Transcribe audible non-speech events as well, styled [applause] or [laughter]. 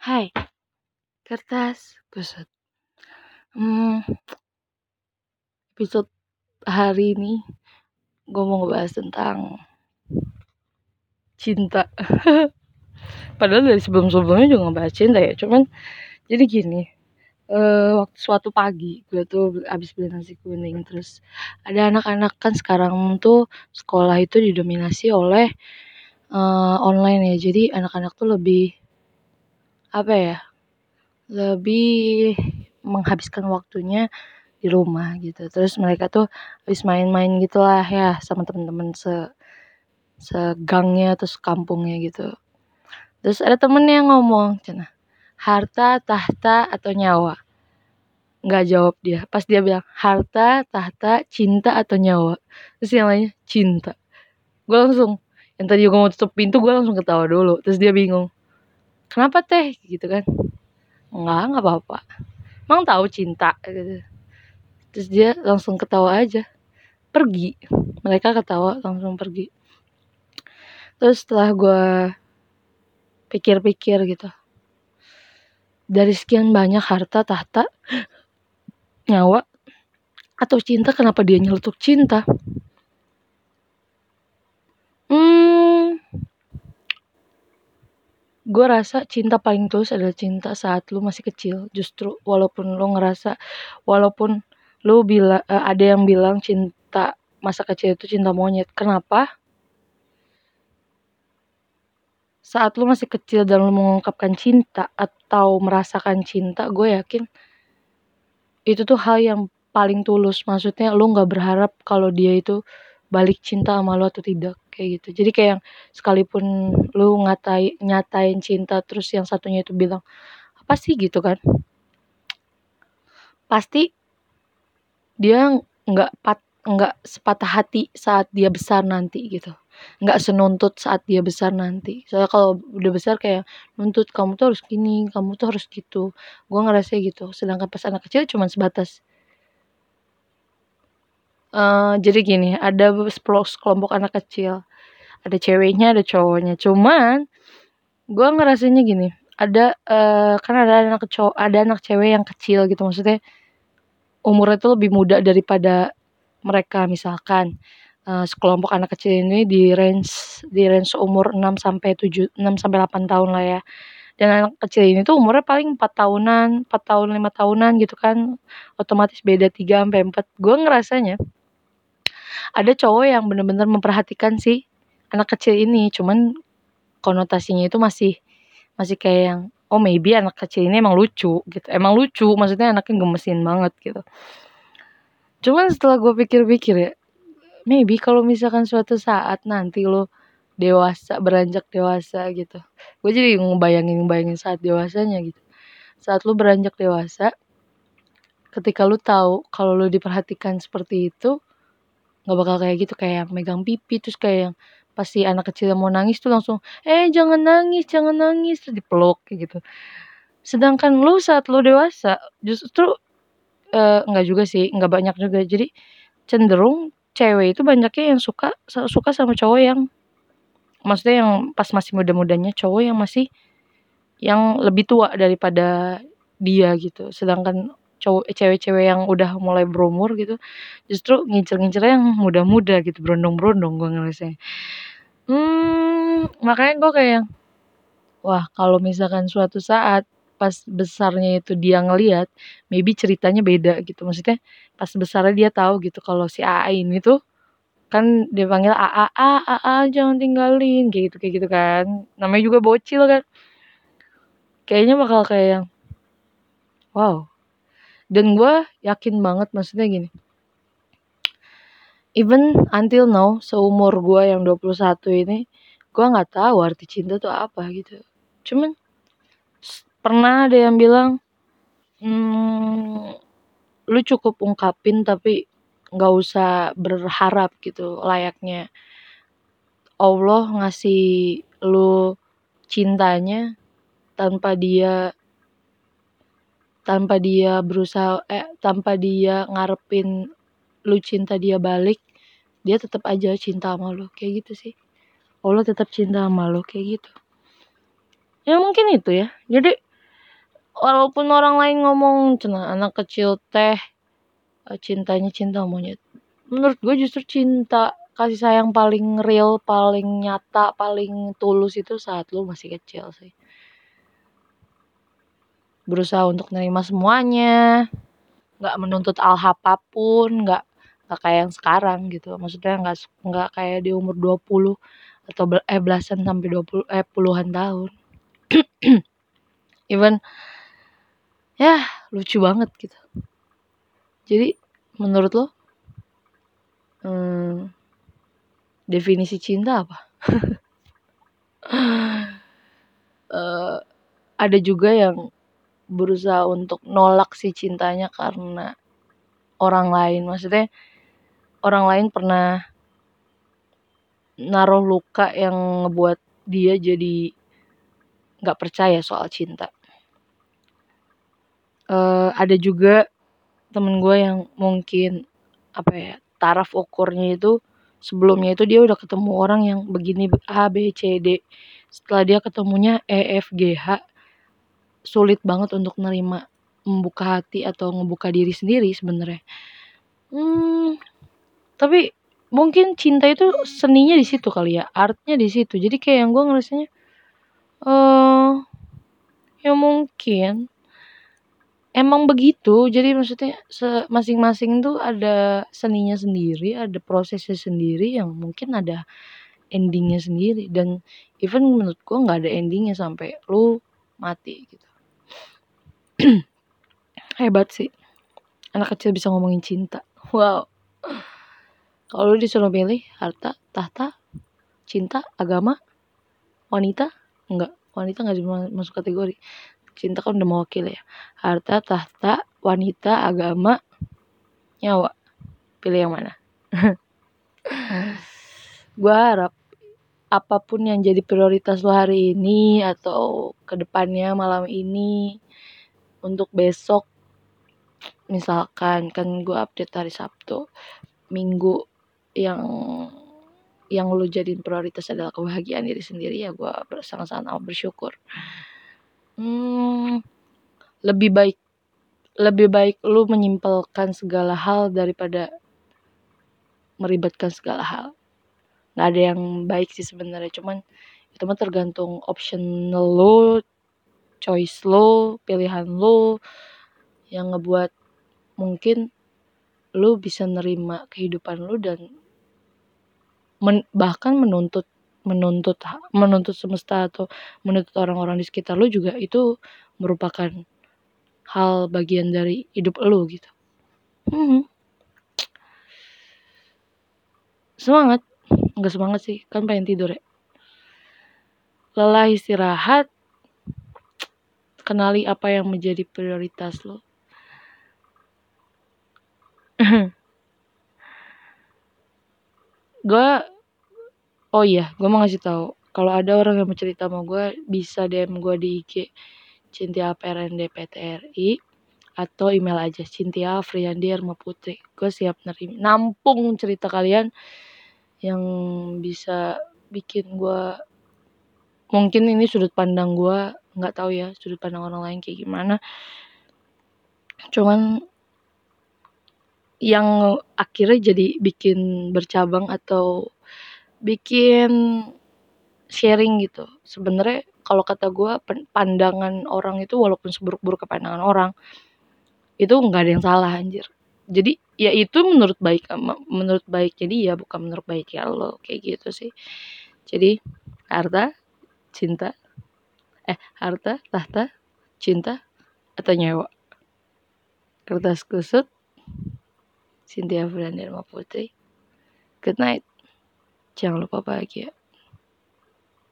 Hai, kertas, kusut. Hmm, episode hari ini gue mau ngebahas tentang cinta. [laughs] Padahal dari sebelum-sebelumnya juga ngebahas cinta ya, cuman jadi gini. Uh, waktu suatu pagi gue tuh abis beli nasi kuning terus ada anak-anak kan sekarang tuh sekolah itu didominasi oleh uh, online ya jadi anak-anak tuh lebih apa ya lebih menghabiskan waktunya di rumah gitu. Terus mereka tuh habis main-main gitulah ya sama temen-temen se segangnya terus kampungnya gitu. Terus ada temen yang ngomong cina harta tahta atau nyawa? Nggak jawab dia. Pas dia bilang harta tahta cinta atau nyawa? Terus yang lainnya cinta. Gue langsung yang tadi gue mau tutup pintu gue langsung ketawa dulu. Terus dia bingung kenapa teh? Gitu kan. Enggak nggak apa-apa. Emang tahu cinta? Gitu. Terus dia langsung ketawa aja. Pergi. Mereka ketawa langsung pergi. Terus setelah gue pikir-pikir gitu dari sekian banyak harta tahta nyawa atau cinta kenapa dia nyeletuk cinta hmm gue rasa cinta paling tulus adalah cinta saat lu masih kecil. Justru walaupun lu ngerasa walaupun lu bila uh, ada yang bilang cinta masa kecil itu cinta monyet. Kenapa? Saat lu masih kecil dan lu mengungkapkan cinta atau merasakan cinta gue yakin itu tuh hal yang paling tulus. Maksudnya lu nggak berharap kalau dia itu balik cinta sama lu atau tidak kayak gitu. Jadi kayak yang sekalipun lu ngatai nyatain cinta terus yang satunya itu bilang apa sih? gitu kan. Pasti dia nggak pat nggak sepatah hati saat dia besar nanti gitu. Nggak senuntut saat dia besar nanti. Soalnya kalau udah besar kayak nuntut kamu tuh harus gini kamu tuh harus gitu. Gue ngerasa gitu. Sedangkan pas anak kecil cuma sebatas uh, jadi gini ada sekelompok anak kecil. Ada ceweknya ada cowoknya. Cuman gue ngerasanya gini ada uh, kan ada anak cowok ada anak cewek yang kecil gitu. Maksudnya umurnya tuh lebih muda daripada mereka. Misalkan uh, sekelompok anak kecil ini di range di range umur 6 sampai 7 6 sampai 8 tahun lah ya. Dan anak kecil ini tuh umurnya paling 4 tahunan 4 tahun 5 tahunan gitu kan. Otomatis beda 3 sampai 4 gue ngerasanya ada cowok yang bener-bener memperhatikan si anak kecil ini cuman konotasinya itu masih masih kayak yang oh maybe anak kecil ini emang lucu gitu. Emang lucu maksudnya anaknya gemesin banget gitu. Cuman setelah gue pikir-pikir ya maybe kalau misalkan suatu saat nanti lo dewasa beranjak dewasa gitu. Gue jadi ngebayangin ngebayangin saat dewasanya gitu. Saat lo beranjak dewasa ketika lo tahu kalau lo diperhatikan seperti itu nggak bakal kayak gitu kayak yang megang pipi terus kayak yang pasti anak kecil yang mau nangis tuh langsung eh jangan nangis jangan nangis terus dipeluk kayak gitu. Sedangkan lu saat lu dewasa justru uh, nggak juga sih nggak banyak juga. Jadi cenderung cewek itu banyaknya yang suka suka sama cowok yang maksudnya yang pas masih muda-mudanya cowok yang masih yang lebih tua daripada dia gitu. Sedangkan cewek-cewek yang udah mulai berumur gitu justru ngincer-ngincer yang muda-muda gitu berondong-berondong gue ngerasa hmm makanya gue kayak wah kalau misalkan suatu saat pas besarnya itu dia ngeliat maybe ceritanya beda gitu. Maksudnya pas besarnya dia tahu gitu kalau si AA ini tuh kan dia panggil AA A A A jangan tinggalin kayak gitu kayak gitu kan. Namanya juga bocil kan. Kayaknya bakal kayak yang wow dan gue yakin banget maksudnya gini. Even until now seumur gue yang 21 ini gue nggak tahu arti cinta tuh apa gitu. Cuman pernah ada yang bilang hmm, lu cukup ungkapin tapi nggak usah berharap gitu layaknya. Allah ngasih lu cintanya tanpa dia tanpa dia berusaha eh tanpa dia ngarepin lu cinta dia balik dia tetap aja cinta sama lu. Kayak gitu sih. Allah tetap cinta sama lu kayak gitu. Ya mungkin itu ya. Jadi walaupun orang lain ngomong cenah anak kecil teh eh, cintanya cinta monyet. Menurut gue justru cinta kasih sayang paling real paling nyata paling tulus itu saat lu masih kecil sih berusaha untuk nerima semuanya. Nggak menuntut al apa pun nggak nggak kayak yang sekarang gitu. Maksudnya nggak nggak kayak di umur 20 atau eh belasan sampai 20 eh puluhan tahun. [clears throat] Even ya lucu banget gitu. Jadi menurut lo hmm, definisi cinta apa? Uh, [laughs] ada juga yang berusaha untuk nolak si cintanya karena orang lain. Maksudnya orang lain pernah naruh luka yang ngebuat dia jadi nggak percaya soal cinta. Uh, ada juga temen gue yang mungkin apa ya taraf ukurnya itu sebelumnya itu dia udah ketemu orang yang begini A B C D. Setelah dia ketemunya E F G H sulit banget untuk nerima membuka hati atau ngebuka diri sendiri sebenarnya. Hmm, tapi mungkin cinta itu seninya di situ kali ya, artnya di situ. Jadi kayak yang gue ngerasanya, uh, ya mungkin emang begitu. Jadi maksudnya masing-masing tuh ada seninya sendiri, ada prosesnya sendiri yang mungkin ada endingnya sendiri dan even menurut gue nggak ada endingnya sampai lu mati gitu. Hebat sih. Anak kecil bisa ngomongin cinta. Wow. Kalau disuruh pilih harta, tahta, cinta, agama, wanita, enggak. Wanita enggak masuk kategori. Cinta kan udah mewakili ya. Harta, tahta, wanita, agama, nyawa. Pilih yang mana? [laughs] gue harap apa pun yang jadi prioritas lo hari ini atau ke depannya malam ini untuk besok misalkan kan gue update hari Sabtu minggu yang yang lu jadiin prioritas adalah kebahagiaan diri sendiri ya gue sangat-sangat bersyukur. Hmm, lebih baik lebih baik lu menyimpulkan segala hal daripada meribatkan segala hal. Nggak ada yang baik sih sebenarnya cuman itu mah tergantung optional lo choice lo pilihan lo yang ngebuat mungkin lu bisa nerima kehidupan lu dan men, bahkan menuntut menuntut menuntut semesta atau menuntut orang-orang di sekitar lu juga itu merupakan hal bagian dari hidup lu gitu. Hmm. Semangat, nggak semangat sih, kan pengen tidur ya. Lelah istirahat, kenali apa yang menjadi prioritas lo [laughs] gue oh iya gue mau ngasih tahu kalau ada orang yang mau cerita sama gue bisa DM gue di IG Cintia PRND atau email aja Cintia Friandi Arma Putri gue siap nerima. Nampung cerita kalian yang bisa bikin gue mungkin ini sudut pandang gue nggak tahu ya sudut pandang orang lain kayak gimana. Cuman yang akhirnya jadi bikin bercabang atau bikin sharing gitu. Sebenarnya kalau kata gue pandangan orang itu walaupun seburuk-buruk pandangan orang itu nggak ada yang salah anjir. Jadi ya itu menurut baik menurut baik jadi ya bukan menurut baik ya lo kayak gitu sih. Jadi harta, cinta, eh harta, tahta, cinta atau nyawa. Kertas kusut Cynthia Fernanda Putri. Good night. Jangan lupa bahagia.